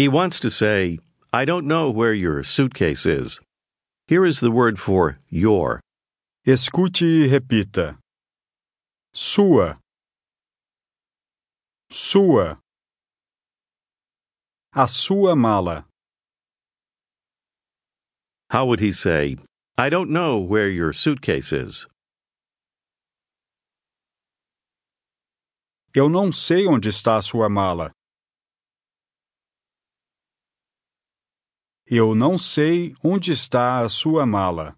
He wants to say, I don't know where your suitcase is. Here is the word for your. Escute e repita. Sua. Sua. A sua mala. How would he say, I don't know where your suitcase is? Eu não sei onde está a sua mala. Eu não sei onde está a sua mala.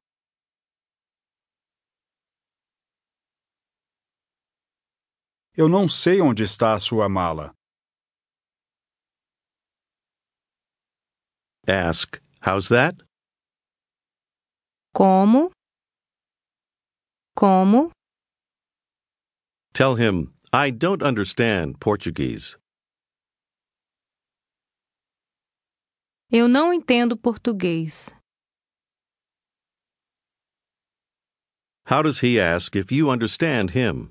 Eu não sei onde está a sua mala. Ask, How's that? Como? Como? Tell him, I don't understand Portuguese. Eu não entendo português. How does he ask if you understand him?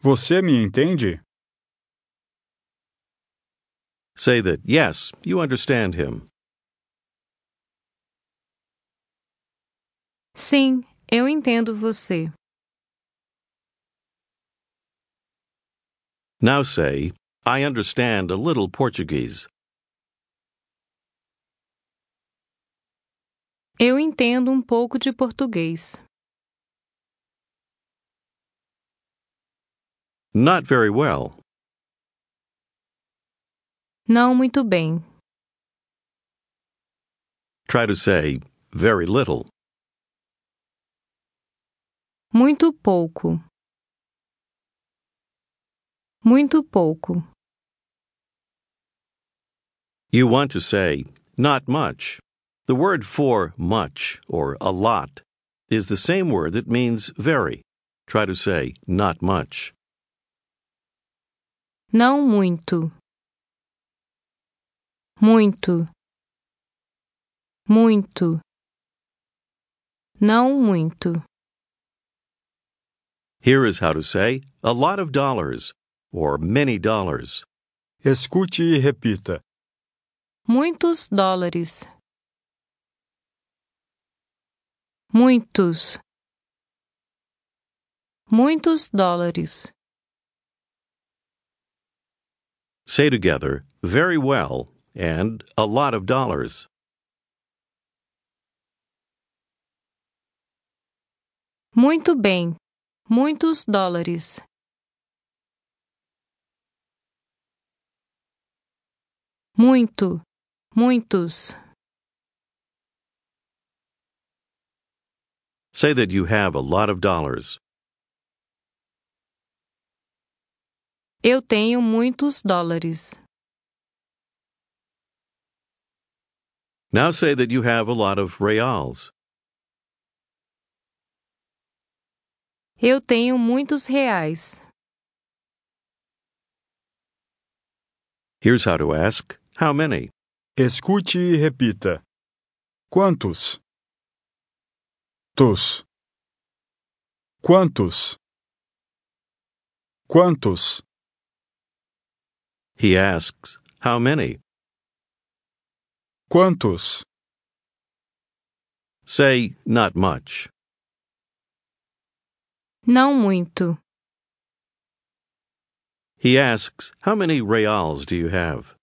Você me entende? Say that, yes, you understand him. Sim, eu entendo você. Now say, I understand a little Portuguese. Eu entendo um pouco de português. Not very well. Não muito bem. Try to say, very little. Muito pouco. Muito pouco. You want to say, not much. The word for much or a lot is the same word that means very. Try to say, not much. Não muito. Muito. Muito. Não muito. Here is how to say, a lot of dollars or many dollars. Escute e repita. Muitos dólares. Muitos. Muitos dólares. Say together, very well and a lot of dollars. Muito bem. Muitos dólares. Muito. Muitos. Say that you have a lot of dollars. Eu tenho muitos dólares. Now say that you have a lot of reals. Eu tenho muitos reais. Here's how to ask, how many? Escute e repita. Quantos? Tos. Quantos? Quantos? He asks, how many? Quantos? Say, not much. Não muito. He asks, how many reals do you have?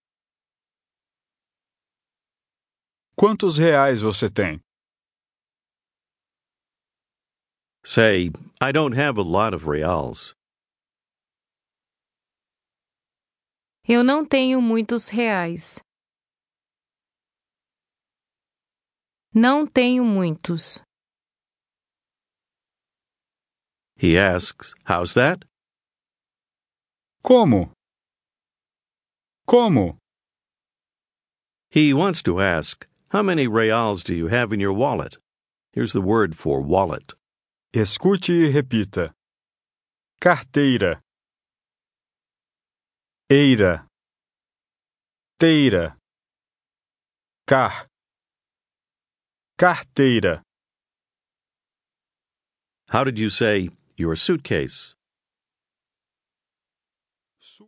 Quantos reais você tem? Say, I don't have a lot of reals. Eu não tenho muitos reais. Não tenho muitos. He asks, how's that? Como? Como? He wants to ask, how many reals do you have in your wallet? Here's the word for wallet. Escute e repita. Carteira. Eira. Teira. Car. Carteira. How did you say, your suitcase?